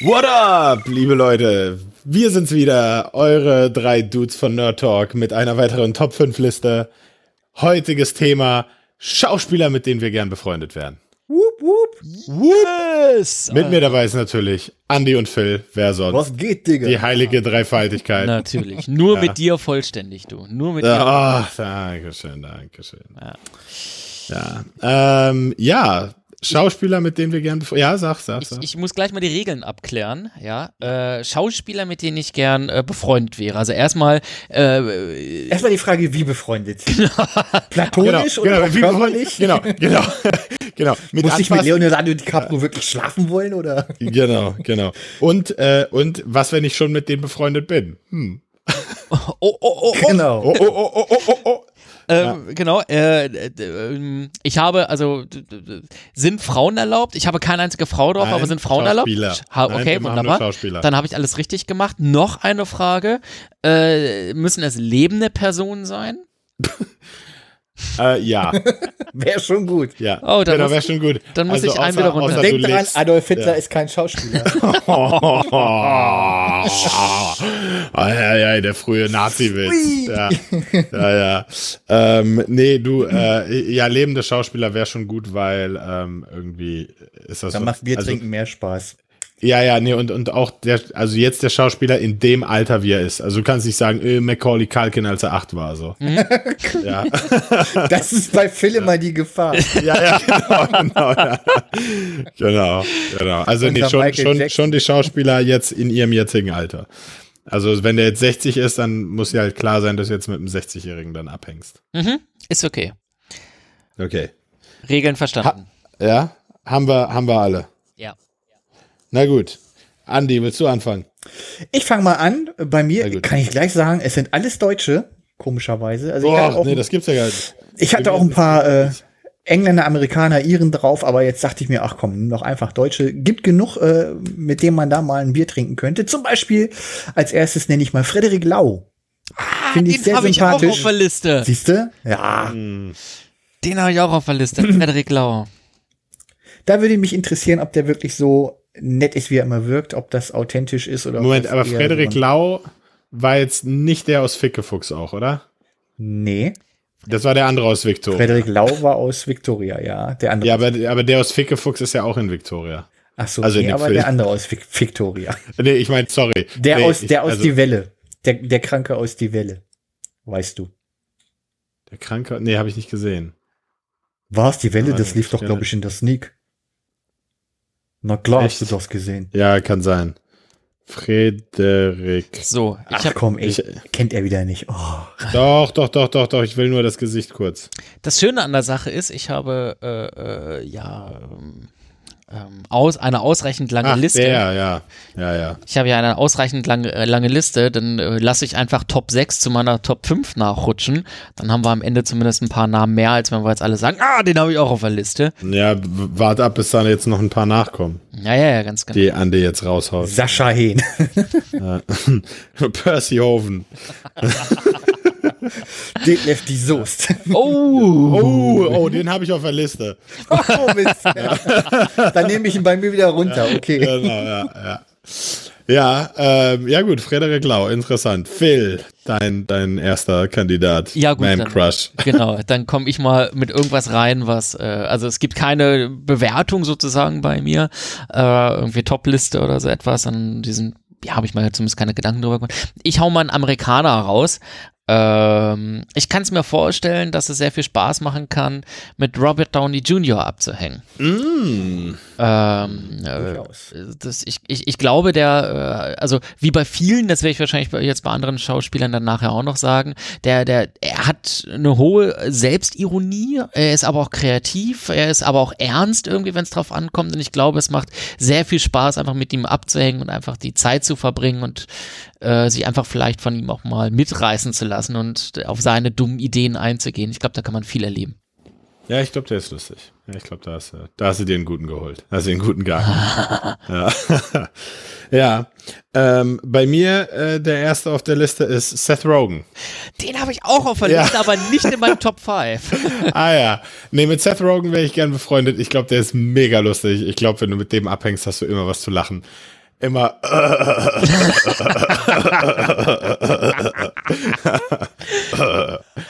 What up, liebe Leute? Wir sind's wieder, eure drei Dudes von Nerd Talk mit einer weiteren Top 5 Liste. Heutiges Thema Schauspieler, mit denen wir gern befreundet wären. Whoop, whoop. Yes! Mit mir dabei ist natürlich Andy und Phil, wer sonst? Was geht, Digga? Die heilige Dreifaltigkeit. Natürlich. Nur Ja. mit dir vollständig, du. Nur mit dir. Ach, danke schön, danke schön. Ja. Ja, ähm, ja, Schauspieler, mit denen wir gern befreundet Ja, sag, sag, Ich, sag. ich muss gleich mal die Regeln abklären, ja. Äh, Schauspieler, mit denen ich gern äh, befreundet wäre. Also erstmal, äh, Erstmal die Frage, wie befreundet? Platonisch genau, oder wie körperlich? Genau, genau, genau. Mit Muss ich mit Leonardo DiCaprio wirklich schlafen wollen, oder? Genau, genau. Und, äh, und was, wenn ich schon mit denen befreundet bin? Hm. oh, oh, oh, oh, Genau. Oh, oh, oh, oh, oh, oh, ähm, genau, äh, ähm, ich habe, also, sind Frauen erlaubt? Ich habe keine einzige Frau drauf, Nein, aber sind Frauen erlaubt? Ha, Nein, okay, nur wunderbar. Dann habe ich alles richtig gemacht. Noch eine Frage. Äh, müssen es lebende Personen sein? Äh, ja, Wäre schon gut. ja. Oh, dann genau, muss- wäre schon gut. dann muss ich außer, einen wieder runter. Denk dran, Adolf Hitler ja. ist kein Schauspieler. Ah, ja, ja, der frühe Nazi-Witz. Ja, ja, ja. Ähm, nee, du, äh, ja, lebende Schauspieler wäre schon gut, weil ähm, irgendwie ist das Dann so. macht Bier also, trinken mehr Spaß. Ja, ja, nee, und, und auch der, also jetzt der Schauspieler in dem Alter, wie er ist. Also du kannst nicht sagen, äh, Macaulay Culkin, als er acht war, so. Mhm. Ja. Das ist bei Phil immer die Gefahr. ja, ja, genau, genau, ja. genau, genau. Also nee, schon, Michael schon, Jackson. schon die Schauspieler jetzt in ihrem jetzigen Alter. Also wenn der jetzt 60 ist, dann muss ja halt klar sein, dass du jetzt mit einem 60-Jährigen dann abhängst. Mhm. Ist okay. Okay. Regeln verstanden. Ja, haben wir, haben wir alle. Na gut. Andi, willst du anfangen? Ich fange mal an. Bei mir kann ich gleich sagen, es sind alles Deutsche, komischerweise. Also ich hatte Boah, auch, nee, das gibt's ja gar nicht. ich hatte auch ein paar äh, Engländer, Amerikaner, Iren drauf, aber jetzt dachte ich mir, ach komm, noch einfach Deutsche. Gibt genug, äh, mit dem man da mal ein Bier trinken könnte. Zum Beispiel als erstes nenne ich mal Frederik Lau. Finde ich Den sehr habe ich auch sympathisch. auf der Liste. Siehst du? Ja. Den habe ich auch auf der Liste. Frederik Lau. da würde mich interessieren, ob der wirklich so nett ist, wie er immer wirkt, ob das authentisch ist oder Moment, aber Frederik Lau war jetzt nicht der aus Fickefuchs auch, oder? Nee, Das war der andere aus Victoria. Frederik Lau war aus Victoria, ja. Der andere. Ja, aber, aber der aus Fickefuchs ist ja auch in Victoria. Ach so, also nee, aber Film. der andere aus Vic Victoria. Nee, ich meine, sorry. Der nee, aus, ich, der aus also, die Welle. Der, der Kranke aus die Welle. Weißt du. Der Kranke? Nee, habe ich nicht gesehen. War es die Welle? Das lief doch, glaube ich, in der Sneak. Na klar, Echt? hast du das gesehen. Ja, kann sein. Frederik. So, ich Ach habe komm, ey, ich- kennt er wieder nicht. Oh. Doch, doch, doch, doch, doch. Ich will nur das Gesicht kurz. das Schöne an der Sache ist, ich habe äh, äh, ja ähm, aus, eine ausreichend lange Ach, Liste. der, ja. Ja, ja. Ich habe ja eine ausreichend lange, äh, lange Liste, dann äh, lasse ich einfach Top 6 zu meiner Top 5 nachrutschen. Dann haben wir am Ende zumindest ein paar Namen mehr, als wenn wir jetzt alle sagen, ah, den habe ich auch auf der Liste. Ja, w- wart ab, bis da jetzt noch ein paar nachkommen, Ja, ja, ja, ganz genau. die Andi jetzt raushaut. Sascha Hehn. Percy Hoven. Detlef die Soest. Oh, Oh, oh, den habe ich auf der Liste. oh, Mist. Dann nehme ich ihn bei mir wieder runter. Okay. Genau, ja, ja. Ja, ähm, ja gut, Frederik Lau, interessant. Phil, dein, dein erster Kandidat. Ja, gut, Man dann- Crush. genau. Dann komme ich mal mit irgendwas rein, was, äh, also es gibt keine Bewertung sozusagen bei mir, äh, irgendwie Top-Liste oder so etwas, an diesen, ja, habe ich mal zumindest keine Gedanken drüber gemacht. Ich hau mal einen Amerikaner raus. Ähm, ich kann es mir vorstellen, dass es sehr viel Spaß machen kann, mit Robert Downey Jr. abzuhängen. Mm. Ähm, äh, das, ich, ich, ich glaube, der, äh, also wie bei vielen, das werde ich wahrscheinlich jetzt bei anderen Schauspielern dann nachher auch noch sagen, der, der, er hat eine hohe Selbstironie, er ist aber auch kreativ, er ist aber auch ernst irgendwie, wenn es drauf ankommt und ich glaube, es macht sehr viel Spaß, einfach mit ihm abzuhängen und einfach die Zeit zu verbringen und äh, sich einfach vielleicht von ihm auch mal mitreißen zu lassen und auf seine dummen Ideen einzugehen. Ich glaube, da kann man viel erleben. Ja, ich glaube, der ist lustig. Ja, ich glaube, da, hast du- da hast du dir einen guten geholt. Da hast du dir einen guten Gang. ja. ja. Ähm, bei mir, äh, der erste auf der Liste ist Seth Rogen. Den habe ich auch auf der Ja. Liste, aber nicht in meinem Top 5. ah ja. Nee, mit Seth Rogen wäre ich gern befreundet. Ich glaube, der ist mega lustig. Ich glaube, wenn du mit dem abhängst, hast du immer was zu lachen. Immer.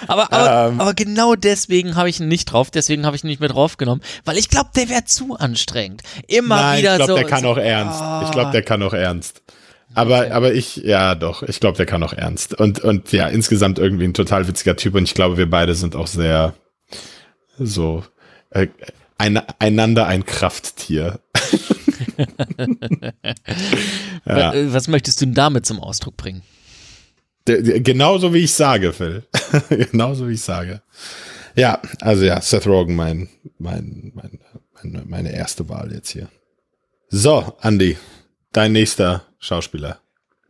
Aber, aber, ähm, aber genau deswegen habe ich ihn nicht drauf, deswegen habe ich ihn nicht mehr draufgenommen, weil ich glaube, der wäre zu anstrengend. Immer nein, wieder ich glaub, so. Der kann auch ernst. Oh. Ich glaube, der kann auch ernst. Aber, okay. aber ich, ja, doch, ich glaube, der kann auch ernst. Und, und ja, insgesamt irgendwie ein total witziger Typ. Und ich glaube, wir beide sind auch sehr so äh, ein, einander ein Krafttier. ja. Was möchtest du denn damit zum Ausdruck bringen? Genauso wie ich sage, Phil. Genauso wie ich sage. Ja, also ja, Seth Rogen, mein, mein, mein, meine, meine erste Wahl jetzt hier. So, Andy, dein nächster Schauspieler.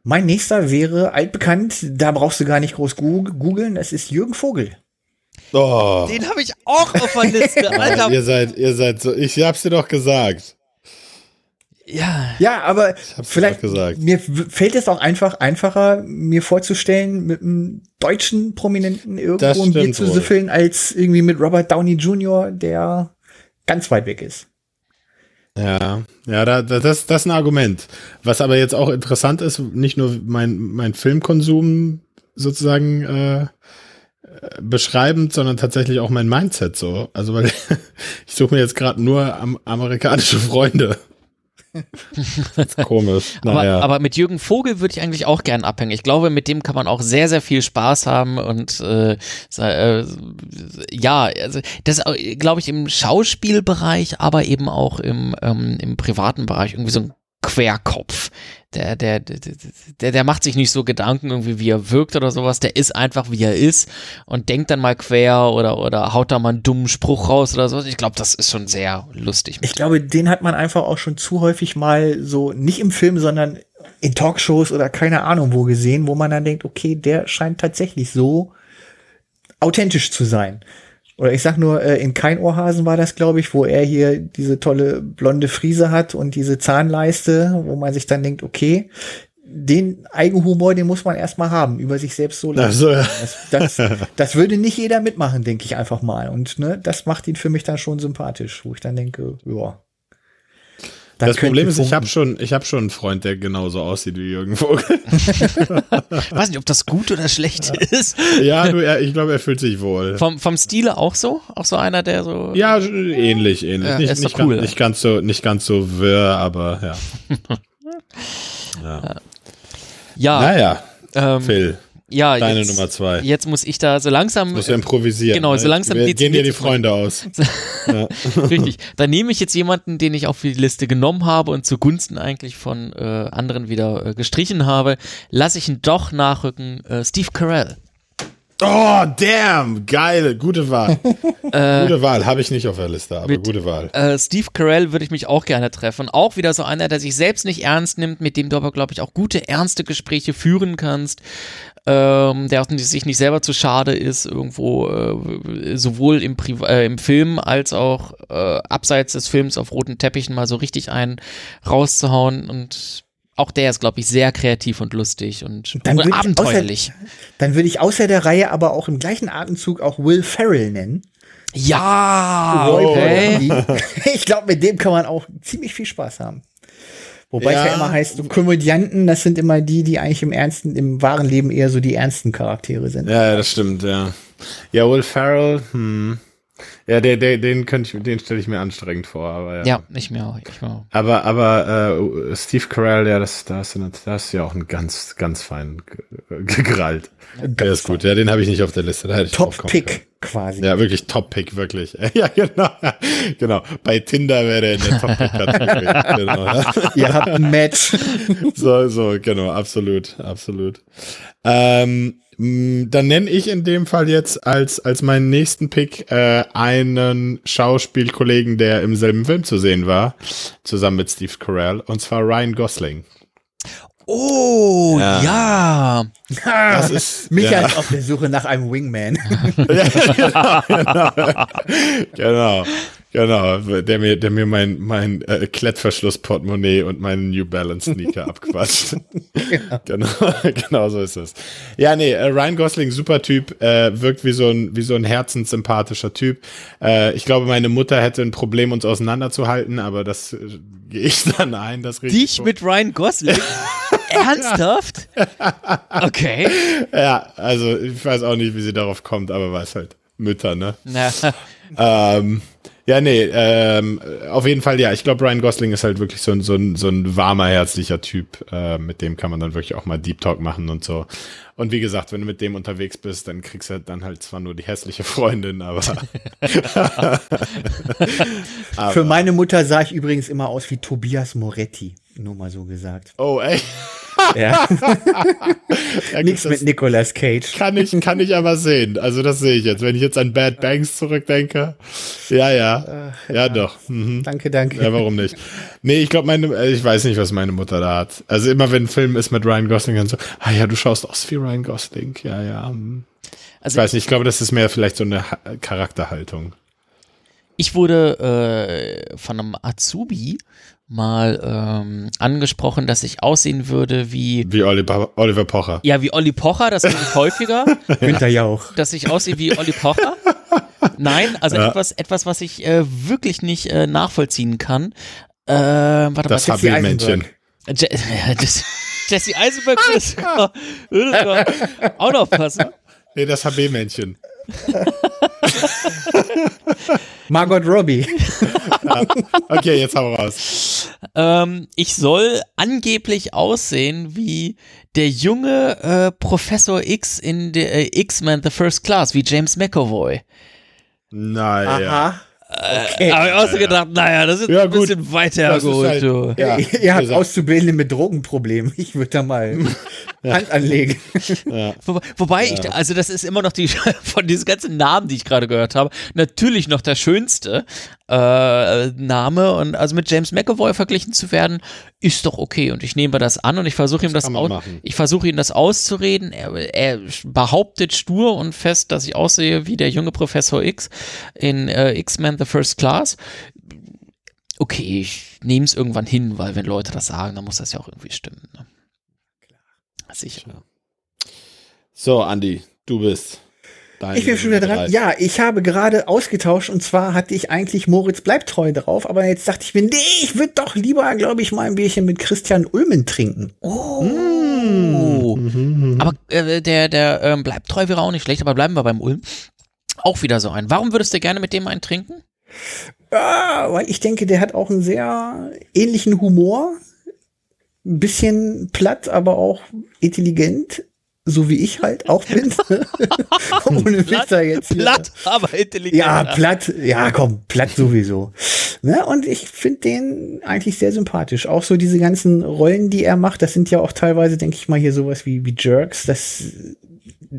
Mein nächster wäre altbekannt, da brauchst du gar nicht groß googeln, es ist Jürgen Vogel. Oh. Den habe ich auch auf der Liste, Alter. ihr seid, ihr seid so, ich hab's dir doch gesagt. Ja. Ja, aber vielleicht mir fällt es auch einfach einfacher, mir vorzustellen, mit einem deutschen Prominenten irgendwo ein Bier zu süffeln, als irgendwie mit Robert Downey Jr., der ganz weit weg ist. Ja, ja, da, das, das ist ein Argument. Was aber jetzt auch interessant ist, nicht nur mein, mein Filmkonsum sozusagen äh, beschreibend, sondern tatsächlich auch mein Mindset so. Also weil ich suche mir jetzt gerade nur am, amerikanische Freunde. komisch. Naja. Aber, aber, mit Jürgen Vogel würde ich eigentlich auch gern abhängen. Ich glaube, mit dem kann man auch sehr, sehr viel Spaß haben und äh, äh, ja, also das glaube ich im Schauspielbereich, aber eben auch im, ähm, im privaten Bereich irgendwie so ein Querkopf. Der, der, der, der macht sich nicht so Gedanken irgendwie, wie er wirkt oder sowas. Der ist einfach, wie er ist und denkt dann mal quer oder, oder haut da mal einen dummen Spruch raus oder sowas. Ich glaube, das ist schon sehr lustig. Ich glaube, den hat man einfach auch schon zu häufig mal so, nicht im Film, sondern in Talkshows oder keine Ahnung wo gesehen, wo man dann denkt, okay, der scheint tatsächlich so authentisch zu sein. Oder ich sag nur, äh, in Kein Ohrhasen war das, glaube ich, wo er hier diese tolle blonde Friese hat und diese Zahnleiste, wo man sich dann denkt, okay, den Eigenhumor, den muss man erstmal haben, über sich selbst so lachen. So, ja. das, das, das, würde nicht jeder mitmachen, denke ich einfach mal. Und ne, das macht ihn für mich dann schon sympathisch, wo ich dann denke, ja, das Problem ist, ich habe schon, ich habe schon einen Freund, der genauso aussieht wie Jürgen Vogel. Weiß nicht, ob das gut oder schlecht ja. ist. Ja, du, er, ich glaube, er fühlt sich wohl. Vom, vom Stile auch so? Auch so einer, der so. Ja, ähnlich, ähnlich. Ja, nicht, nicht, cool, ganz, nicht, ganz so, nicht ganz so wirr, aber ja. ja. ja. Naja, ähm, Phil. Ja, Deine jetzt, Nummer zwei. Jetzt muss ich da so langsam. Muss ja improvisieren. Genau, so ne? langsam. Wir, gehen dir die Freunde aus. ja. Richtig. Dann nehme ich jetzt jemanden, den ich auf die Liste genommen habe und zugunsten eigentlich von äh, anderen wieder äh, gestrichen habe. Lasse ich ihn doch nachrücken. Äh, Steve Carell. Oh, damn, geil, gute Wahl. äh, gute Wahl, habe ich nicht auf der Liste, aber mit, gute Wahl. Äh, Steve Carell würde ich mich auch gerne treffen. Auch wieder so einer, der sich selbst nicht ernst nimmt, mit dem du aber, glaube ich, auch gute, ernste Gespräche führen kannst ähm, der sich nicht selber zu schade ist, irgendwo äh, sowohl im, Pri äh, im Film als auch äh, abseits des Films auf roten Teppichen mal so richtig einen rauszuhauen und auch der ist, glaube ich, sehr kreativ und lustig und, dann und abenteuerlich. Außer, dann würde ich außer der Reihe aber auch im gleichen Atemzug auch Will Ferrell nennen. Ja, okay. Ich glaube, mit dem kann man auch ziemlich viel Spaß haben. Wobei ja. es ja immer heißt, so Komödianten, das sind immer die, die eigentlich im ernsten, im wahren Leben eher so die ernsten Charaktere sind. Ja, das stimmt, ja. Ja, Will Ferrell, hm. Ja, der, der, den könnte ich, den stelle ich mir anstrengend vor, aber ja. Ja, nicht mehr. Ich mehr. Aber, aber äh, Steve Carell, ja, das, da hast du, da hast du ja auch einen ganz, ganz feinen gegrallt. Der ist gut. Ja, den habe ich nicht auf der Liste. Da Top Pick quasi. Ja, wirklich Top Pick, wirklich. Ja, genau. genau. Bei Tinder wäre der in der Top Pick Kategorie. genau. Ihr habt ein Match. so, so, genau, absolut, absolut. Ähm, dann nenne ich in dem Fall jetzt als, als meinen nächsten Pick äh, einen Schauspielkollegen, der im selben Film zu sehen war, zusammen mit Steve Carell, und zwar Ryan Gosling. Oh, ja. ja. Das ist, Michael ja. auf der Suche nach einem Wingman. ja, genau, genau. Genau, der mir, der mir mein, mein äh, Klettverschluss-Portemonnaie und meinen New Balance Sneaker abquatscht. ja. Genau, genau so ist es. Ja, nee, äh, Ryan Gosling, super Typ, äh, wirkt wie so ein, wie so ein herzenssympathischer Typ. Äh, ich glaube, meine Mutter hätte ein Problem, uns auseinanderzuhalten, aber das äh, gehe ich dann ein, das. Dich mit Ryan Gosling? Ernsthaft? Okay. Ja, also ich weiß auch nicht, wie sie darauf kommt, aber weiß halt Mütter, ne? Ja. ähm, ja, nee, ähm, auf jeden Fall, ja. Ich glaube, Ryan Gosling ist halt wirklich so ein, so ein, so ein warmer, herzlicher Typ. Äh, mit dem kann man dann wirklich auch mal Deep Talk machen und so. Und wie gesagt, wenn du mit dem unterwegs bist, dann kriegst du dann halt zwar nur die hässliche Freundin, aber. aber Für meine Mutter sah ich übrigens immer aus wie Tobias Moretti. Nur mal so gesagt. Oh, ey. Ja. ja Nichts mit Nicolas Cage. Kann ich, kann ich aber sehen. Also das sehe ich jetzt. Wenn ich jetzt an Bad Banks zurückdenke. Ja, ja. Äh, ja, ja, doch. Mhm. Danke, danke. Ja, warum nicht? Nee, ich glaube, meine, äh, ich weiß nicht, was meine Mutter da hat. Also immer wenn ein Film ist mit Ryan Gosling und so, ah ja, du schaust aus wie Ryan Gosling. Ja, ja. Hm. Also, ich weiß nicht, ich glaube, das ist mehr vielleicht so eine Charakterhaltung. Ich wurde äh, von einem Azubi mal ähm, angesprochen, dass ich aussehen würde wie. Wie Oliver, Oliver Pocher. Ja, wie Olli Pocher, das ist häufiger. Günther Jauch. Dass ich aussehe wie Olli Pocher. Nein, also ja. etwas, etwas, was ich äh, wirklich nicht äh, nachvollziehen kann. Äh, warte das HB-Männchen. Je Jesse Eisenberg würde auch noch passen. Nee, das HB-Männchen. Margot Robbie. ja. Okay, jetzt haben wir raus. Ähm, ich soll angeblich aussehen wie der junge äh, Professor X in der äh, X-Men The First Class, wie James McAvoy. Naja. Aha. Okay. Aber ich auch so gedacht, naja, das ist ja, ein bisschen gut. weiter hergeholt. Halt, ja, ihr habt Auszubildende mit Drogenproblemen. Ich würde da mal Hand anlegen. Ja. Wo, wobei, ja. ich, also das ist immer noch die, von diesen ganzen Namen, die ich gerade gehört habe, natürlich noch der schönste äh, Name. Und also mit James McAvoy verglichen zu werden, ist doch okay. Und ich nehme das an und ich versuche ihm das, das ich versuche ihm das auszureden. Er, er, behauptet stur und fest, dass ich aussehe wie der junge Professor X in äh, X-Men The First Class okay, ich nehme es irgendwann hin, weil wenn Leute das sagen, dann muss das ja auch irgendwie stimmen. Ne? Sicher. So, Andi, du bist. Ich bin schon wieder dran. Ja, ich habe gerade ausgetauscht und zwar hatte ich eigentlich Moritz bleibt treu drauf, aber jetzt dachte ich mir, nee, ich würde doch lieber, glaube ich, mal ein Bierchen mit Christian Ulmen trinken. Oh. Mm. Aber äh, der, der ähm, bleibt treu wäre auch nicht schlecht, aber bleiben wir beim Ulm. Auch wieder so ein. Warum würdest du gerne mit dem einen trinken? Ja, weil ich denke, der hat auch einen sehr ähnlichen Humor ein bisschen platt, aber auch intelligent, so wie ich halt auch bin. Ohne Witzer jetzt hier. Platt, aber intelligent. Ja, platt, ja, komm, platt sowieso. Ne? Und ich finde den eigentlich sehr sympathisch. Auch so diese ganzen Rollen, die er macht, das sind ja auch teilweise, denke ich mal, hier sowas wie, wie Jerks. Das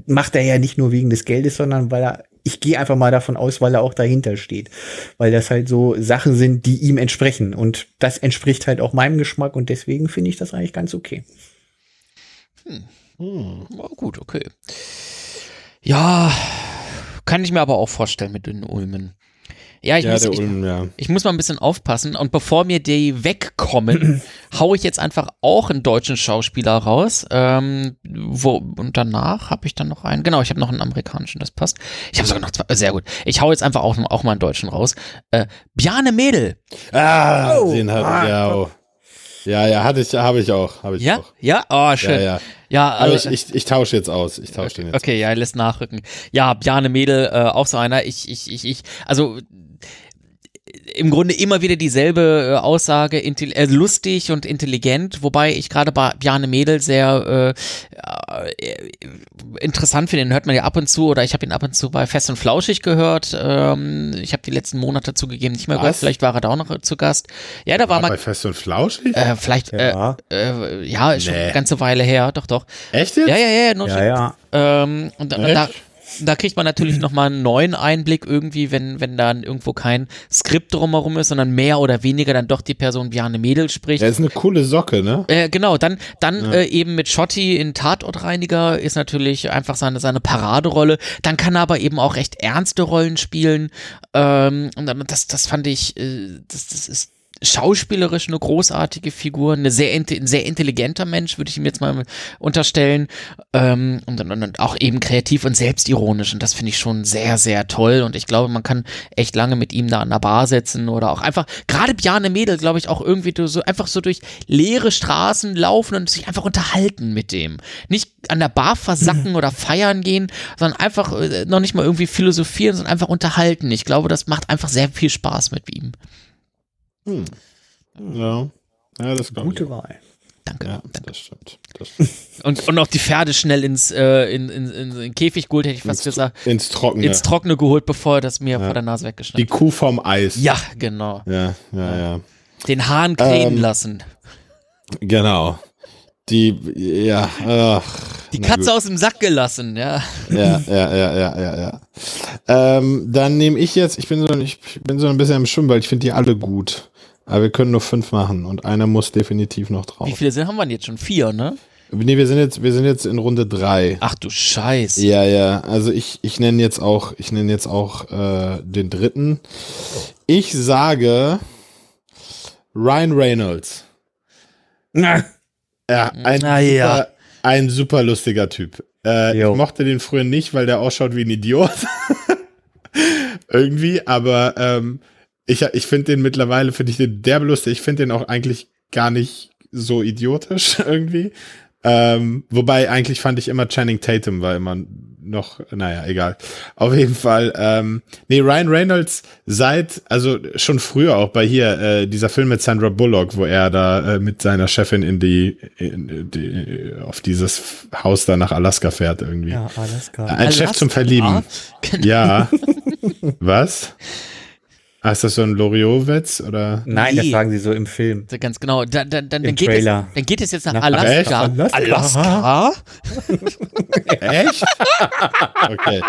macht er ja nicht nur wegen des Geldes, sondern weil er ich gehe einfach mal davon aus, weil er auch dahinter steht. Weil das halt so Sachen sind, die ihm entsprechen. Und das entspricht halt auch meinem Geschmack und deswegen finde ich das eigentlich ganz okay. Hm. Hm. Oh, gut, okay. Ja, kann ich mir aber auch vorstellen mit den Ulmen. Ja, ich, ja, muss, ich, Ulm, ja. ich muss mal ein bisschen aufpassen. Und bevor mir die wegkommen, haue ich jetzt einfach auch einen deutschen Schauspieler raus. Ähm, wo, und danach habe ich dann noch einen. Genau, ich habe noch einen amerikanischen, das passt. Ich habe sogar noch zwei. Sehr gut. Ich haue jetzt einfach auch, auch mal einen deutschen raus. Äh, Bjane Mädel. Ah, oh, den hat ah, ja. Oh. Ja, ja, hatte ich, habe ich auch, habe ich ja? auch. Ja, oh, schön. Ja, ja. ja also, ich, ich, ich tausche jetzt aus. Ich tausche den jetzt. Okay, aus. ja, lässt nachrücken. Ja, Bjane Mädel, äh, auch so einer. Ich, ich, ich, ich, also im Grunde immer wieder dieselbe äh, Aussage, äh, lustig und intelligent, wobei ich gerade bei Bjarne Mädel sehr äh, äh, interessant finde, den hört man ja ab und zu oder ich habe ihn ab und zu bei Fest und Flauschig gehört. Ähm, ich habe die letzten Monate zugegeben nicht mehr Was? gehört, vielleicht war er da auch noch zu Gast. Ja, da war, war mal. Bei Fest und Flauschig? Äh, vielleicht, ja, äh, ja nee. schon eine ganze Weile her, doch, doch. Echt jetzt? Ja, ja, ja. ja, ja. Ähm, und, und da Da kriegt man natürlich nochmal einen neuen Einblick irgendwie, wenn, wenn dann irgendwo kein Skript drumherum ist, sondern mehr oder weniger dann doch die Person Bjarne Mädel spricht. Er ist eine coole Socke, ne? Äh, genau, dann, dann äh, eben mit Schotti in Tatortreiniger ist natürlich einfach seine, seine Paraderolle. Dann kann er aber eben auch recht ernste Rollen spielen. Ähm, und dann, das, das fand ich, äh, das, das ist schauspielerisch eine großartige Figur, eine sehr, ein sehr intelligenter Mensch, würde ich ihm jetzt mal unterstellen. Ähm, und, dann- und auch eben kreativ und selbstironisch. Und das finde ich schon sehr, sehr toll. Und ich glaube, man kann echt lange mit ihm da an der Bar sitzen oder auch einfach, gerade Bjarne Mädel, glaube ich, auch irgendwie so einfach so durch leere Straßen laufen und sich einfach unterhalten mit dem. Nicht an der Bar versacken oder feiern gehen, sondern einfach äh, noch nicht mal irgendwie philosophieren, sondern einfach unterhalten. Ich glaube, das macht einfach sehr viel Spaß mit ihm. Hm. Ja. Ja, das glaube ich. Gute Wahl. Danke. Ja, danke. das stimmt. Das stimmt. Und, und auch die Pferde schnell ins äh, in, in, in, in den Käfig geholt, hätte ich fast gesagt. Ins Trockene. Ins Trockene geholt, bevor er das mir vor der Nase Die weggeschnitten hat. Kuh vom Eis. Ja, genau. Ja, ja, ja. Den Hahn krähen Ähm, lassen. Genau. Die, ja, ach, Die Katze gut. aus dem Sack gelassen, ja. Ja, ja, ja, ja, ja, ja. Ähm, dann nehme ich jetzt, ich bin so, ich bin so ein bisschen im Schwimmen, weil ich finde die alle gut. Aber wir können nur fünf machen und einer muss definitiv noch drauf. Wie viele sind, haben wir denn jetzt schon? Vier, ne? Nee, wir sind jetzt, wir sind jetzt in Runde drei. Ach du Scheiße. Ja, ja. Also ich, ich nenne jetzt auch, ich nenne jetzt auch äh, den dritten. Ich sage Ryan Reynolds. Na, Ja, ein, Na ja. super, ein super lustiger Typ. Äh, ich mochte den früher nicht, weil der ausschaut wie ein Idiot. Irgendwie, aber ähm, ich, ich finde den mittlerweile, finde ich den derbe lustig. Ich finde den auch eigentlich gar nicht so idiotisch irgendwie. Ähm, wobei eigentlich fand ich immer Channing Tatum war immer noch, naja, egal. Auf jeden Fall, ähm, nee, Ryan Reynolds seit, also schon früher auch bei hier, äh, dieser Film mit Sandra Bullock, wo er da äh, mit seiner Chefin in die, in die, auf dieses Haus da nach Alaska fährt irgendwie. ja, alles klar. Ein Chef zum Verlieben. Ja. Was? Ah, ist das so ein Loriot-Witz oder? Nein, das Nee. sagen sie so im Film. Ganz genau. Dann, dann, dann, Im geht es, dann geht es jetzt nach Nach Alaska. Alaska. Alaska? Echt? Okay.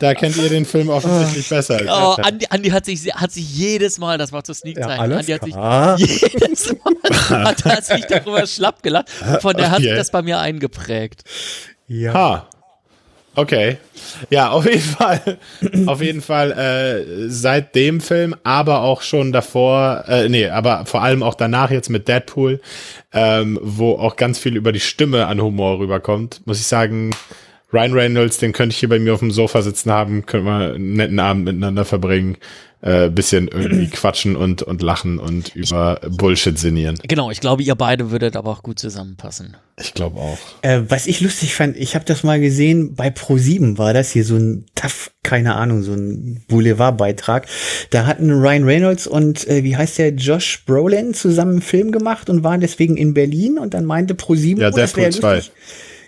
Da kennt ihr den Film offensichtlich besser. Oh. Andi, Andi hat sich, hat sich jedes Mal, das war zu Sneak Ja, Andi hat sich klar. jedes Mal hat er sich darüber schlapp gelacht. Von der hat sich das bei mir eingeprägt. Ja. Ha. Okay. Ja, auf jeden Fall. auf jeden Fall äh, seit dem Film, aber auch schon davor, äh, nee, aber vor allem auch danach jetzt mit Deadpool, ähm, wo auch ganz viel über die Stimme an Humor rüberkommt, muss ich sagen, Ryan Reynolds, den könnte ich hier bei mir auf dem Sofa sitzen haben, könnte man einen netten Abend miteinander verbringen, äh, bisschen irgendwie quatschen und, und lachen und über Bullshit sinnieren. Genau, ich glaube, ihr beide würdet aber auch gut zusammenpassen. Ich glaube auch. Äh, was ich lustig fand, ich habe das mal gesehen, bei Pro7 war das hier so ein TAF, keine Ahnung, so ein Boulevardbeitrag. Da hatten Ryan Reynolds und äh, wie heißt der, Josh Brolin zusammen einen Film gemacht und waren deswegen in Berlin und dann meinte Pro7, Ja, oh, das wär Deadpool 2.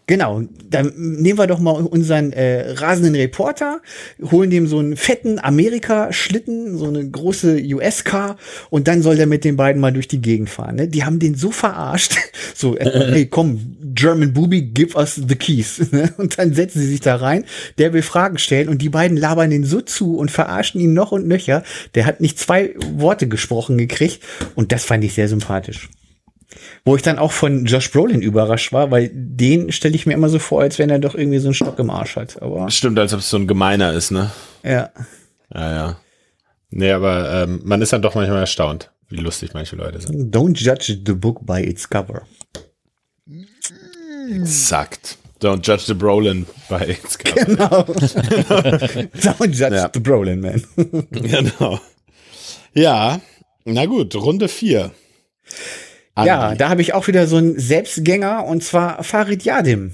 Genau, dann nehmen wir doch mal unseren äh, rasenden Reporter, holen dem so einen fetten Amerika-Schlitten, so eine große US-Car und dann soll der mit den beiden mal durch die Gegend fahren. Ne? Die haben den so verarscht, so, äh, hey komm, German Booby, give us the keys. Ne? Und dann setzen sie sich da rein, der will Fragen stellen und die beiden labern den so zu und verarschen ihn noch und nöcher. Der hat nicht zwei Worte gesprochen gekriegt und das fand ich sehr sympathisch. Wo ich dann auch von Josh Brolin überrascht war, weil den stelle ich mir immer so vor, als wenn er doch irgendwie so einen Stock im Arsch hat. Aber Stimmt, als ob es so ein Gemeiner ist, ne? ja. Ja, ja. Nee, aber ähm, man ist dann doch manchmal erstaunt, wie lustig manche Leute sind. Don't judge the book by its cover. Exakt. Don't judge the Brolin by its cover. Genau. Don't judge Ja. the Brolin, man. genau. Ja, na gut, Runde 4. Ja, da habe ich auch wieder so einen Selbstgänger und zwar Farid Yadim.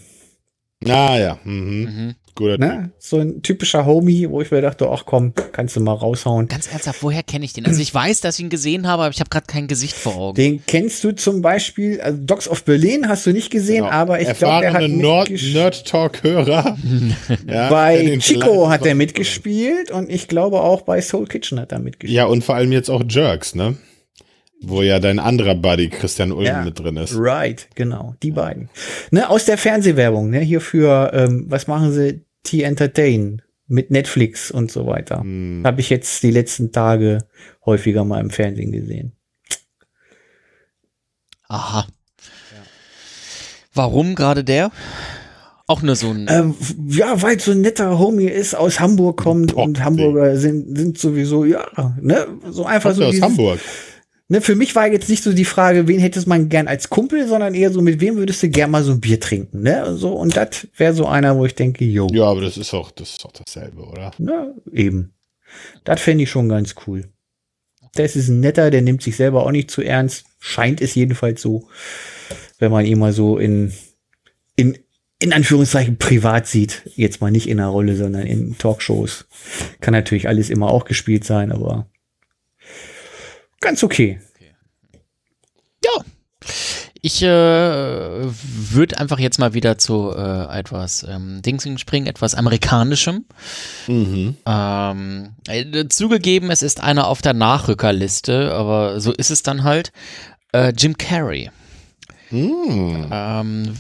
Ah ja, mhm. Mhm. guter. Ne? So ein typischer Homie, wo ich mir dachte, ach komm, kannst du mal raushauen. Ganz ernsthaft, woher kenne ich den? Also ich weiß, dass ich ihn gesehen habe, aber ich habe gerade kein Gesicht vor Augen. Den kennst du zum Beispiel, also Dogs of Berlin hast du nicht gesehen, Genau. aber ich glaube, der hat Nord mitgesch- Nerd-Talk-Hörer. ja, der bei Chico hat er mitgespielt und ich glaube auch bei Soul Kitchen hat er mitgespielt. Ja, und vor allem jetzt auch Jerks, ne? Wo ja dein anderer Buddy Christian Ulm Ja. mit drin ist. Right, genau, die beiden. Ne, aus der Fernsehwerbung, ne, hier für, ähm, was machen sie? T Entertain mit Netflix und so weiter. Hm. Habe ich jetzt die letzten Tage häufiger mal im Fernsehen gesehen. Aha. Warum gerade der? Auch nur so ein. Ähm, ja, weil so ein netter Homie ist, aus Hamburg kommt Boah, und Hamburger sind, sind sowieso, ja, ne, so einfach Kommt so aus dieses, Hamburg. Ne, für mich war jetzt nicht so die Frage, wen hättest man gern als Kumpel, sondern eher so, mit wem würdest du gern mal so ein Bier trinken, ne? So, und das wäre so einer, wo ich denke, yo, Ja, aber das ist auch, das ist doch dasselbe, oder? ne, eben. Das fände ich schon ganz cool. Das ist ein netter, der nimmt sich selber auch nicht zu ernst. Scheint es jedenfalls so, wenn man ihn mal so in, in, in Anführungszeichen privat sieht. Jetzt mal nicht in einer Rolle, sondern in Talkshows. Kann natürlich alles immer auch gespielt sein, aber ganz okay. Ja. Ich äh, würde einfach jetzt mal wieder zu äh, etwas ähm, Dingsing springen, etwas Amerikanischem. Mhm. Ähm, äh, zugegeben, es ist einer auf der Nachrückerliste, aber so ist es dann halt. Äh, Jim Carrey. Hm. Ähm,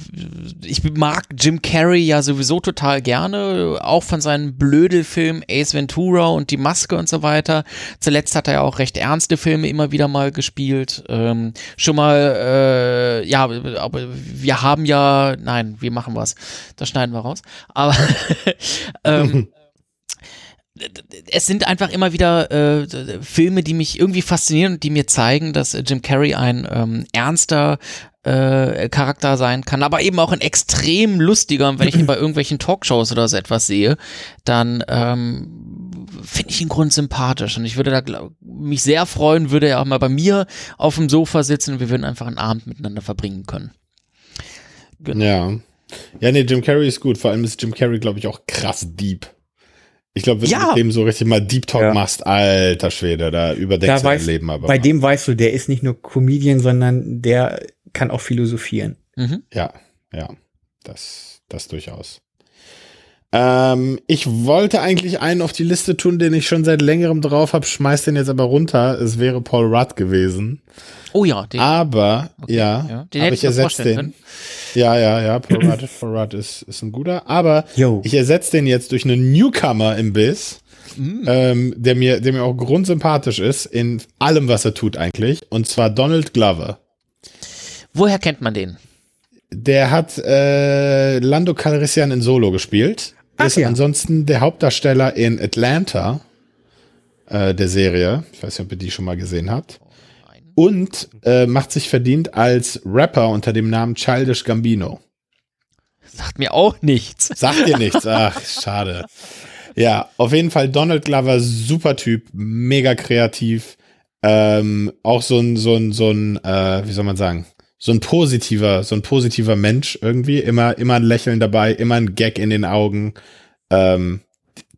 ich mag Jim Carrey ja sowieso total gerne, auch von seinen Blödelfilmen Ace Ventura und Die Maske und so weiter. Zuletzt hat er ja auch recht ernste Filme immer wieder mal gespielt. Ähm, schon mal, äh, ja, aber wir haben ja, nein, wie machen wir es? Das schneiden wir raus. Aber ähm, es sind einfach immer wieder äh, Filme, die mich irgendwie faszinieren und die mir zeigen, dass äh, Jim Carrey ein ähm, ernster äh, Charakter sein kann, aber eben auch ein extrem lustiger. Und wenn ich ihn bei irgendwelchen Talkshows oder so etwas sehe, dann ähm, finde ich ihn grundsympathisch. Und ich würde da glaub, mich sehr freuen, würde er auch mal bei mir auf dem Sofa sitzen und wir würden einfach einen Abend miteinander verbringen können. Genau. Ja. Ja, nee, Jim Carrey ist gut. Vor allem ist Jim Carrey, glaube ich, auch krass deep. Ich glaube, wenn Ja. du mit dem so richtig mal Deep Talk Ja. machst, alter Schwede, da überdeckst Da du dein Leben aber. bei mal. dem weißt du, der ist nicht nur Comedian, sondern der kann auch philosophieren. Mhm. Ja, ja, das, das durchaus. Ähm, ich wollte eigentlich einen auf die Liste tun, den ich schon seit längerem drauf habe, schmeiß den jetzt aber runter. Es wäre Paul Rudd gewesen. Oh ja, den, Aber, Okay, ja, ja. Den aber hätte ich ersetze vorstellen den. können. Ja, ja, ja, Paul Rudd, Paul Rudd ist, ist ein guter. Aber Yo. ich ersetze den jetzt durch einen Newcomer im Biss, Mm. ähm, der, mir, der mir auch grundsympathisch ist in allem, was er tut eigentlich. Und zwar Donald Glover. woher kennt man den? Der hat äh, Lando Calrissian in Solo gespielt. Ach ist ja. ansonsten der Hauptdarsteller in Atlanta, äh, der Serie. Ich weiß nicht, ob ihr die schon mal gesehen habt. Und äh, macht sich verdient als Rapper unter dem Namen Childish Gambino. Sagt mir auch nichts. Sagt dir nichts. Ach, schade. Ja, auf jeden Fall Donald Glover, super Typ, mega kreativ. Ähm, auch so ein, so ein, so ein, äh, wie soll man sagen, so ein positiver, so ein positiver Mensch irgendwie. Immer, immer ein Lächeln dabei, immer ein Gag in den Augen. Ähm,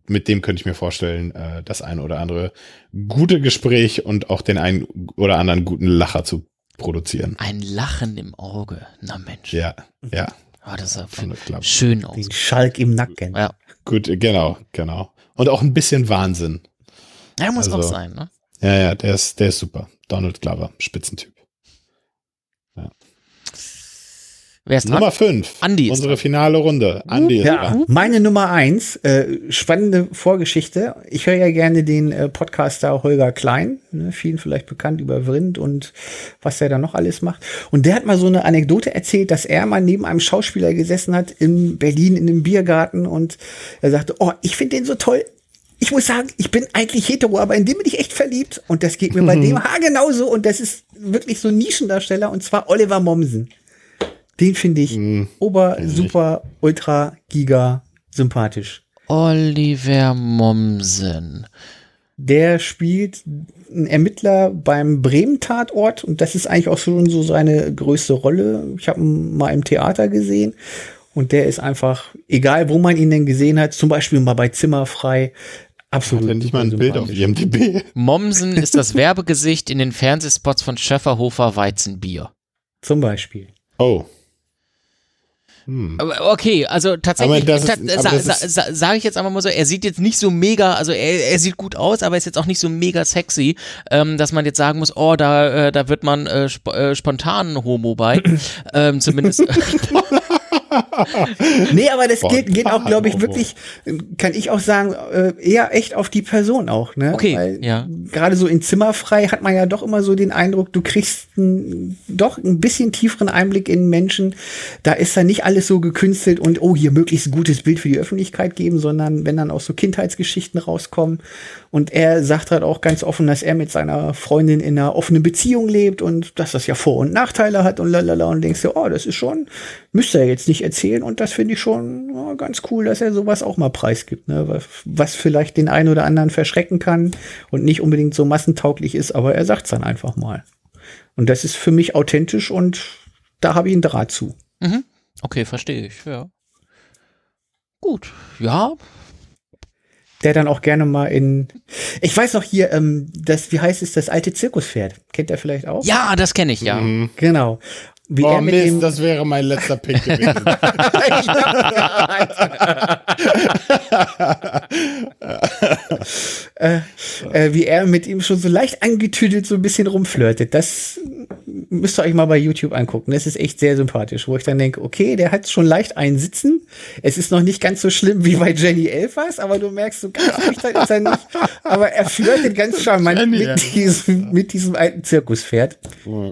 mit dem könnte ich mir vorstellen, äh, das ein oder andere gute Gespräch und auch den einen oder anderen guten Lacher zu produzieren. Ein Lachen im Auge. Na Mensch. Ja, ja, Ah, das ist ja schön aus. Den Schalk im Nacken. Ja. Gut, genau, genau. Und auch ein bisschen Wahnsinn. ja, muss Also- auch sein, ne? Ja, ja, der ist, der ist super. Donald Glover, Spitzentyp. Wer ist dran? Nummer 5. Andi ist Unsere finale Runde. Andi ist Ja, dran. meine Nummer eins, äh, spannende Vorgeschichte. Ich höre ja gerne den äh, Podcaster Holger Klein, ne, vielen vielleicht bekannt über Vrind und was er da noch alles macht. Und der hat mal so eine Anekdote erzählt, dass er mal neben einem Schauspieler gesessen hat in Berlin in einem Biergarten und er sagte, oh, ich finde den so toll. Ich muss sagen, ich bin eigentlich hetero, aber in dem bin ich echt verliebt. Und das geht mir bei dem Haar genauso. Und das ist wirklich so ein Nischendarsteller, und zwar Oliver Mommsen. Den finde ich ober, super, ultra, giga sympathisch. Oliver Mommsen. Der spielt einen Ermittler beim Bremen-Tatort und das ist eigentlich auch schon so seine größte Rolle. Ich habe ihn mal im Theater gesehen und der ist einfach, egal wo man ihn denn gesehen hat, zum Beispiel mal bei Zimmerfrei, absolut. Hat er nicht mal ein Bild auf. IMDb? Mommsen ist das Werbegesicht in den Fernsehspots von Schöfferhofer Weizenbier. Zum Beispiel. Oh. Hm. Aber okay, also tatsächlich, ist- ta- sa, sa, sa, sage ich jetzt einfach mal so, er sieht jetzt nicht so mega, also er, er sieht gut aus, aber er ist jetzt auch nicht so mega sexy, ähm, dass man jetzt sagen muss, oh, da, äh, da wird man äh, sp äh, spontan Homo bei. ähm, zumindest. nee, aber das Boah, geht, geht auch, glaube ich, wirklich, kann ich auch sagen, äh, eher echt auf die Person auch. Ne? Okay, Weil ja. Gerade so in Zimmerfrei hat man ja doch immer so den Eindruck, du kriegst ein, doch ein bisschen tieferen Einblick in Menschen. Da ist dann nicht alles so gekünstelt und oh, hier möglichst ein gutes Bild für die Öffentlichkeit geben, sondern wenn dann auch so Kindheitsgeschichten rauskommen. Und er sagt halt auch ganz offen, dass er mit seiner Freundin in einer offenen Beziehung lebt und dass das ja Vor- und Nachteile hat und lalala und denkst dir, oh, das ist schon, müsste er jetzt nicht erzählen und das finde ich schon ja, ganz cool, dass er sowas auch mal preisgibt, ne? was, was vielleicht den einen oder anderen verschrecken kann und nicht unbedingt so massentauglich ist, aber er sagt es dann einfach mal. Und das ist für mich authentisch und da habe ich einen Draht zu. Mhm. Okay, verstehe ich, ja. Gut, ja. Der dann auch gerne mal in, ich weiß noch hier, ähm, das, wie heißt es, das alte Zirkuspferd. Kennt er vielleicht auch? Ja, das kenne ich, ja. Mhm. Genau. Wie Oh er Mist, das wäre mein letzter Pick gewesen. äh, äh, wie er mit ihm schon so leicht angetüdelt so ein bisschen rumflirtet. Das müsst ihr euch mal bei YouTube angucken. Das ist echt sehr sympathisch, wo ich dann denke, okay, der hat schon leicht einen Sitzen. Es ist noch nicht ganz so schlimm wie bei Jenny Elfers, aber du merkst, so ganz nüchtern ist er nicht. Aber er flirtet ganz charmant mit diesem, mit diesem alten Zirkuspferd.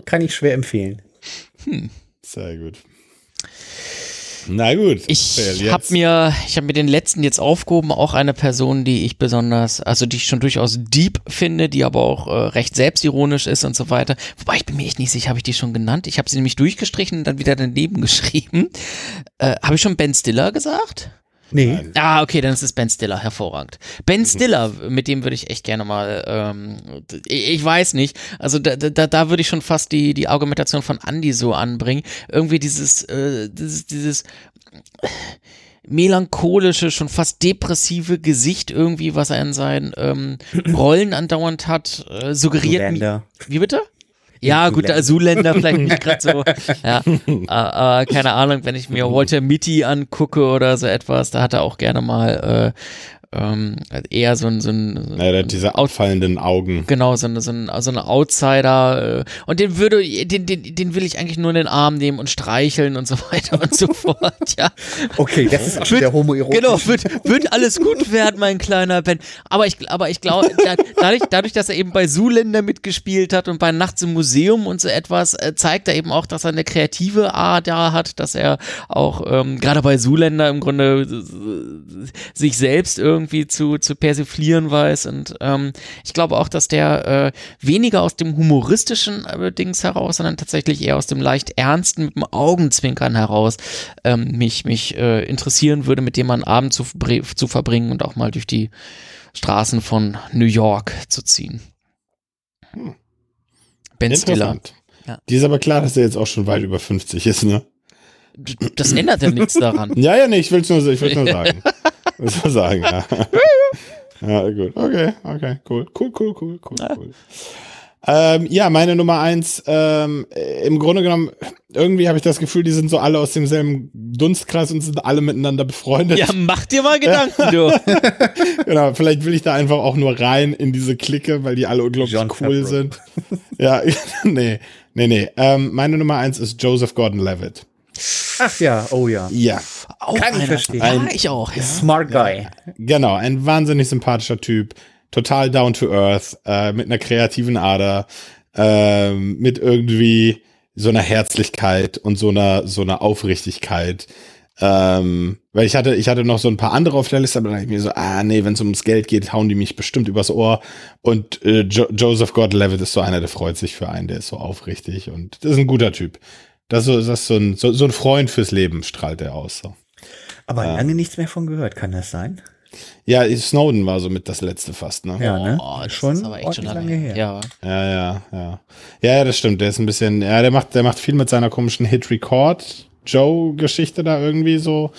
Kann ich schwer empfehlen. Sehr gut. Na gut. Ich habe mir, ich habe mir den letzten jetzt aufgehoben, auch eine Person, die ich besonders, also die ich schon durchaus deep finde, die aber auch äh, recht selbstironisch ist und so weiter. Wobei ich bin mir echt nicht sicher, habe ich die schon genannt? Ich habe sie nämlich durchgestrichen und dann wieder daneben geschrieben. Äh, habe ich schon Ben Stiller gesagt? Nee. Ah, okay, dann ist es Ben Stiller, hervorragend. Ben Stiller, mit dem würde ich echt gerne mal, ähm, ich, weiß nicht, also da, da, da würde ich schon fast die, die Argumentation von Andy so anbringen. Irgendwie dieses, äh, dieses, dieses äh, melancholische, schon fast depressive Gesicht irgendwie, was er in seinen ähm, Rollen andauernd hat, äh, suggeriert mir. Wie bitte? Ja, gut, Zoolander. Zuländer vielleicht nicht gerade so. Ja, äh, äh, keine Ahnung, wenn ich mir Walter Mitty angucke oder so etwas, da hat er auch gerne mal äh, ähm, eher so ein, so ein Ja, der hat diese auffallenden Augen. Genau, so, eine, so, ein, so eine Outsider. Äh, und den würde, den, den, den will ich eigentlich nur in den Arm nehmen und streicheln und so weiter und so fort, ja. Okay, das ist auch schon der homoerotisch. Genau, wird, wird alles gut werden, mein kleiner Ben. Aber ich, aber ich glaube, da, dadurch, dadurch, dass er eben bei Zuländer mitgespielt hat und bei Nachts im Museum und so etwas, äh, zeigt er eben auch, dass er eine kreative A da hat, dass er auch ähm, gerade bei Zuländer im Grunde äh, sich selbst irgendwie zu, zu persiflieren weiß. Und ähm, ich glaube auch, dass der äh, weniger aus dem humoristischen äh, Dings heraus, sondern tatsächlich eher aus dem leicht ernsten, mit dem Augenzwinkern heraus ähm, mich, mich äh, interessieren würde, mit dem man einen Abend zu, zu verbringen und auch mal durch die Straßen von New York zu ziehen. Ben Stiller. Ja. Die ist aber klar, dass er jetzt auch schon weit über 50 ist, ne? Das ändert ja nichts daran. Ja, ja, nee, ich will's nur, ich nur sagen. Will's nur sagen, ja. Ja, gut. Okay, okay, cool. Cool, cool, cool, cool, cool. Ähm, ja, meine Nummer eins, ähm, äh, im Grunde genommen, irgendwie habe ich das Gefühl, die sind so alle aus demselben Dunstkreis und sind alle miteinander befreundet. Ja, mach dir mal Gedanken, du. Genau, vielleicht will ich da einfach auch nur rein in diese Clique, weil die alle unglaublich John cool Favreau. sind. Ja, nee, nee, nee. Ähm, meine Nummer eins ist Joseph Gordon-Levitt. Ach ja, oh ja. Ja, Auch Kann ich verstehen. Ja, ich auch. Ja. Smart Guy. genau, ein wahnsinnig sympathischer Typ, total down to earth, äh, mit einer kreativen Ader, ähm, mit irgendwie so einer Herzlichkeit und so einer so einer Aufrichtigkeit. Ähm, weil ich hatte, ich hatte noch so ein paar andere auf der Liste, aber dann dachte ich mir so, ah nee, wenn es ums Geld geht, hauen die mich bestimmt übers Ohr. Und äh, jo Joseph Gordon-Levitt ist so einer, der freut sich für einen, der ist so aufrichtig und das ist ein guter Typ. Das ist so, das ist so ein, so, so ein Freund fürs Leben strahlt er aus. So. Aber lange nichts mehr von gehört, kann das sein? Ja, Snowden war so mit das letzte fast, ne? Ja, ne? Oh, das schon ist aber echt schon lange, lange her. Ja. Ja, ja, ja. Ja, ja, das stimmt. Der ist ein bisschen, ja, der macht, der macht viel mit seiner komischen Hit-Record-Joe-Geschichte da irgendwie so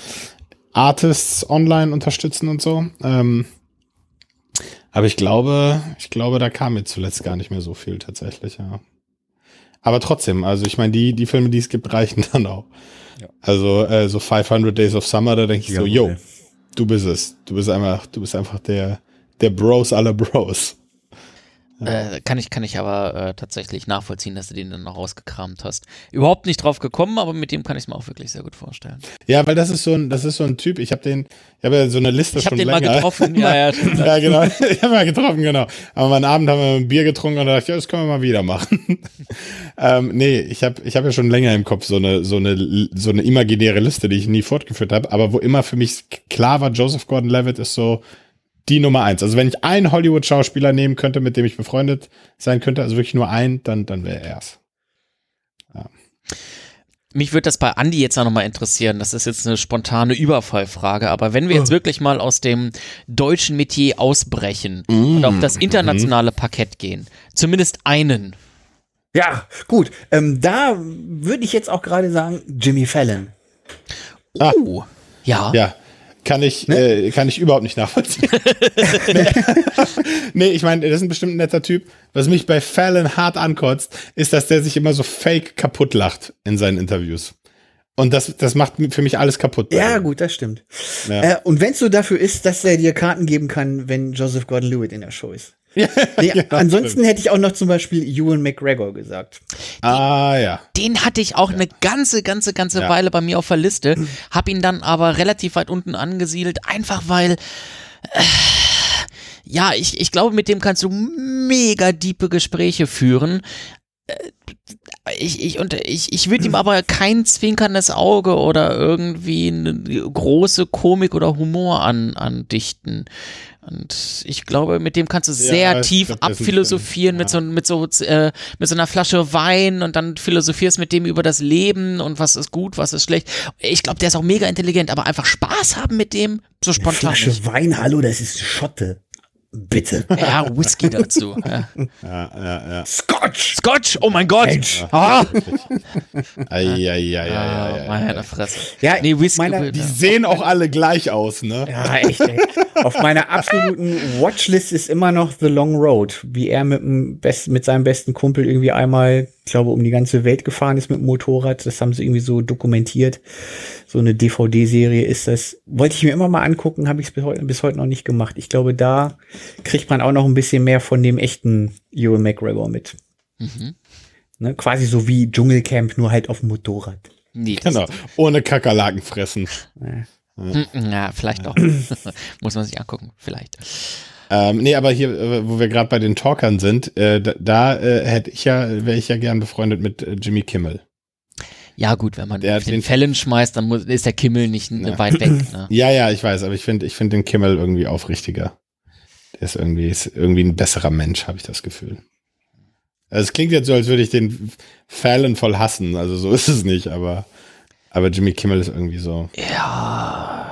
Artists online unterstützen und so. Ähm, aber ich glaube, ich glaube, da kam jetzt zuletzt gar nicht mehr so viel tatsächlich, ja. Aber trotzdem, also ich meine, die, die Filme, die es gibt, reichen dann auch. Ja. Also äh, so 500 Days of Summer, da denke ich so, Jawohl. yo, du bist es. Du bist einfach, du bist einfach der, der Bros aller Bros. Äh, kann ich, kann ich aber äh, tatsächlich nachvollziehen, dass du den dann noch rausgekramt hast. Überhaupt nicht drauf gekommen, aber mit dem kann ich es mir auch wirklich sehr gut vorstellen. Ja, weil das ist so ein, das ist so ein Typ. Ich habe den, ich habe ja so eine Liste Ich habe schon den länger. mal getroffen. ja, ja, ja, genau. Ich habe mal getroffen, genau. Aber mal Abend haben wir ein Bier getrunken und dachte, ja, das können wir mal wieder machen. ähm, nee, ich habe ich hab ja schon länger im Kopf so eine, so eine, so eine imaginäre Liste, die ich nie fortgeführt habe, aber wo immer für mich klar war, Joseph Gordon-Levitt ist so die Nummer eins. Also wenn ich einen Hollywood-Schauspieler nehmen könnte, mit dem ich befreundet sein könnte, also wirklich nur einen, dann, dann wäre er es. Mich würde das bei Andy jetzt auch nochmal interessieren. Das ist jetzt eine spontane Überfallfrage. Aber wenn wir jetzt wirklich mal aus dem deutschen Metier ausbrechen und auf das internationale Parkett gehen, zumindest einen. Ja, gut. Ähm, da würde ich jetzt auch gerade sagen, Jimmy Fallon. Ah. Uh, ja. Ja, kann ich, äh, kann ich überhaupt nicht nachvollziehen. nee. nee, ich meine, das ist ein bestimmt netter Typ. Was mich bei Fallon hart ankotzt, ist, dass der sich immer so fake kaputt lacht in seinen Interviews. Und das, das macht für mich alles kaputt. Ja, ihm. gut, das stimmt. Ja. Äh, und wenn es so dafür ist, dass er dir Karten geben kann, wenn Joseph Gordon-Lewitt in der Show ist. Ja, Nee, ja, ansonsten hätte ich auch noch zum Beispiel Ewan McGregor gesagt. Ah, ja. Den hatte ich auch eine ganze, ganze, ganze Ja. Weile bei mir auf der Liste, hab ihn dann aber relativ weit unten angesiedelt, einfach weil, äh, ja, ich, ich glaube, mit dem kannst du mega diepe Gespräche führen. Äh, Ich, ich, und ich, ich würde ihm aber kein zwinkerndes Auge oder irgendwie eine große Komik oder Humor an, andichten. Und ich glaube, mit dem kannst du sehr ich tief abphilosophieren mit, so, mit, so, äh, mit so einer Flasche Wein und dann philosophierst mit dem über das Leben und was ist gut, was ist schlecht. Ich glaube, der ist auch mega intelligent, aber einfach Spaß haben mit dem, so spontan. Flasche nicht. Wein, hallo, das ist Schotte. Bitte. Ja, Whisky dazu. Ja. Ja, ja, ja. Scotch! Scotch, oh mein Gott. Mensch. Ah, ah, ei, ei, meine ei. Fresse. Ja, nee, Whisky. meine- Die sehen auch alle gleich aus, ne? Ja, echt, ey. Auf meiner absoluten Watchlist ist immer noch The Long Road, wie er mit, dem Best, mit seinem besten Kumpel irgendwie einmal, ich glaube, um die ganze Welt gefahren ist mit dem Motorrad. Das haben sie irgendwie so dokumentiert. So eine DVD-Serie ist das. Wollte ich mir immer mal angucken, habe ich es bis heute, bis heute noch nicht gemacht. Ich glaube, da kriegt man auch noch ein bisschen mehr von dem echten Ewan McGregor mit. Mhm. Ne? Quasi so wie Dschungelcamp, nur halt auf dem Motorrad. Nee, Genau. Ohne Kakerlaken fressen. Hm, Ja, vielleicht auch. Muss man sich angucken, vielleicht. Ähm, nee, aber hier, äh, wo wir gerade bei den Talkern sind, äh, da, da äh, hätte ich ja, wäre ich ja gern befreundet mit äh, Jimmy Kimmel. Ja, gut, wenn man Der den, den- Fällen schmeißt, dann muss, ist der Kimmel nicht Ja. weit weg. Ne? Ja, ja, ich weiß, aber ich finde, ich finde den Kimmel irgendwie aufrichtiger. Der ist irgendwie, ist irgendwie ein besserer Mensch, habe ich das Gefühl. Also es klingt jetzt so, als würde ich den Fallon voll hassen. Also so ist es nicht, aber, aber Jimmy Kimmel ist irgendwie so. Ja.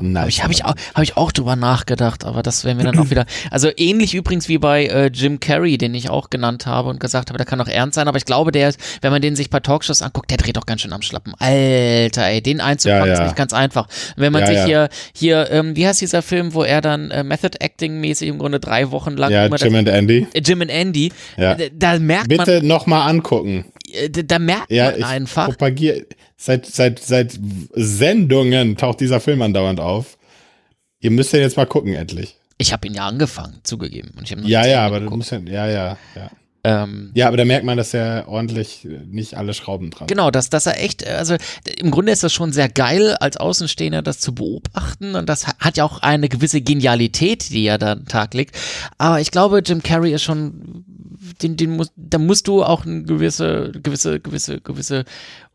Ja, Nice. habe ich, hab ich, auch- hab ich auch drüber nachgedacht, aber das wäre mir dann auch wieder. Also ähnlich übrigens wie bei äh, Jim Carrey, den ich auch genannt habe und gesagt habe, der kann auch ernst sein, aber ich glaube, der, ist, wenn man den sich bei Talkshows anguckt, der dreht doch ganz schön am Schlappen. Alter, ey, den einzufangen Ja, ist ja. nicht ganz einfach. Und wenn man Ja, sich hier, hier, ähm, wie heißt dieser Film, wo er dann äh, Method Acting mäßig im Grunde drei Wochen lang Ja, Jim das, und Andy. äh, Jim und Andy, Ja. äh, da merkt Bitte nochmal angucken. Äh, da merkt Ja, man einfach, propagiere. Seit, seit, seit Sendungen taucht dieser Film andauernd auf. Ihr müsst ja jetzt mal gucken, endlich. ich habe ihn ja angefangen, zugegeben. Und ich hab noch Ja, ja, aber du geguckt. musst ja, ja, ja, ja. Ähm, Ja, aber da merkt man, dass er ordentlich äh, nicht alle Schrauben dran Genau, dass, dass er echt, also im Grunde ist das schon sehr geil, als Außenstehender das zu beobachten und das ha- hat ja auch eine gewisse Genialität, die er da an den Tag legt. Aber ich glaube, Jim Carrey ist schon, den, den muss, da musst du auch eine gewisse, gewisse, gewisse, gewisse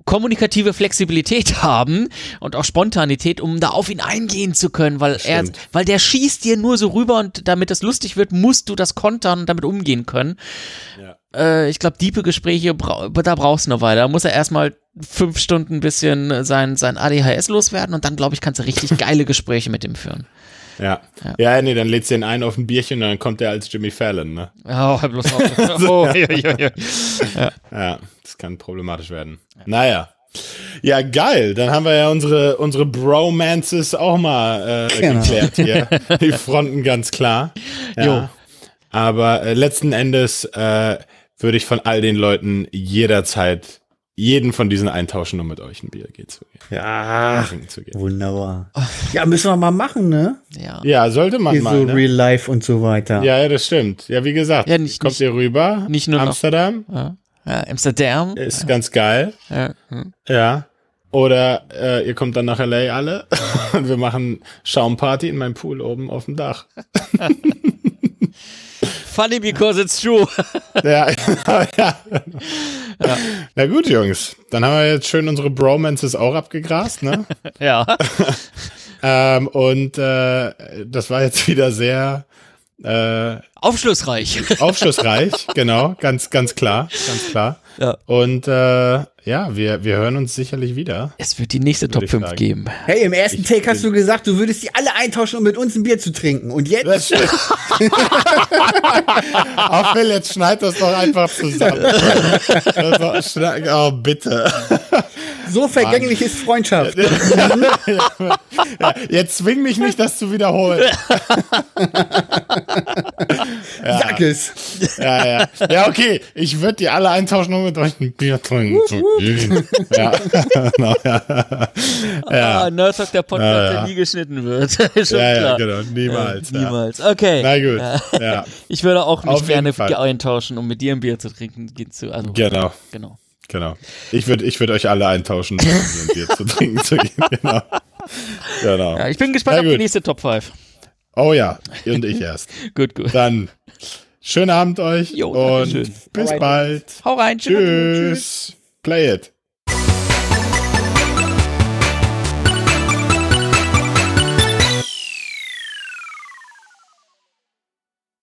kommunikative Flexibilität haben und auch Spontanität, um da auf ihn eingehen zu können, weil er, Stimmt. weil der schießt dir nur so rüber und damit es lustig wird, musst du das kontern und damit umgehen können. Äh, ich glaube, diepe Gespräche, da brauchst du eine Weile. Da muss er erstmal fünf Stunden ein bisschen sein, sein ADHS loswerden und dann, glaube ich, kannst du richtig geile Gespräche mit ihm führen. Ja. Ja. ja. nee, dann lädst du ihn ein auf ein Bierchen und dann kommt er als Jimmy Fallon, ne? Oh, bloß auf. oh, ja, ja, ja. Ja, das kann problematisch werden. Naja. Ja, geil. Dann haben wir ja unsere, unsere Bromances auch mal äh, Genau. geklärt hier. Die Fronten ganz klar. Ja. Jo. Aber äh, letzten Endes äh, würde ich von all den Leuten jederzeit jeden von diesen eintauschen, um mit euch ein Bier geht zu gehen. Ja, zu gehen. wunderbar. Ja, müssen wir mal machen, ne? Ja. Ja, sollte man Hier mal. so ne? Real Life und so weiter. Ja, ja, das stimmt. Ja, wie gesagt, Ja, nicht- kommt nicht- ihr rüber? nicht nur noch- Amsterdam Ja. ja Amsterdam. ist ganz geil. Ja. hm. Ja. Oder äh, ihr kommt dann nach LA alle und wir machen Schaumparty in meinem Pool oben auf dem Dach. Funny because it's true. Ja, ja. Na gut, Jungs. Dann haben wir jetzt schön unsere Bromances auch abgegrast, ne? ja. ähm, und äh, das war jetzt wieder sehr äh, Aufschlussreich. aufschlussreich, genau, ganz, ganz klar, ganz klar. Ja. Und äh, ja, wir, wir hören uns sicherlich wieder. Es wird die nächste Top ich 5 sagen. geben. Hey, im ersten Ich Take hast du gesagt, du würdest die alle eintauschen, um mit uns ein Bier zu trinken. Und jetzt? Das stimmt. Auch Phil, jetzt schneid das doch einfach zusammen. Also, oh, bitte. So vergänglich ist Freundschaft. Ja, jetzt zwing mich nicht, das zu wiederholen. Sag es. Ja, ja. Ja, okay. Ich würde die alle eintauschen, um mit euch ein Bier trinken zu gehen. Ja. Genau, ja. Ja. Ah, Nerd Talk, der Podcast, Ja, ja. der nie geschnitten wird. Schon Ja, ja, klar. genau. Niemals. Ja. Niemals. Okay. Na gut. Ja. Ich würde auch mich Auf gerne Fall. eintauschen, um mit dir ein Bier zu trinken. Gehen zu, also, Genau. genau. Genau. Ich würde ich würd euch alle eintauschen, um ein Bier zu trinken zu gehen. Genau. Genau. Ja, ich bin gespannt auf die nächste Top 5. Oh ja, und ich erst. Gut, gut. Dann schönen Abend euch Jo, und bis Alright. bald. Hau rein. Tschüss. Play it.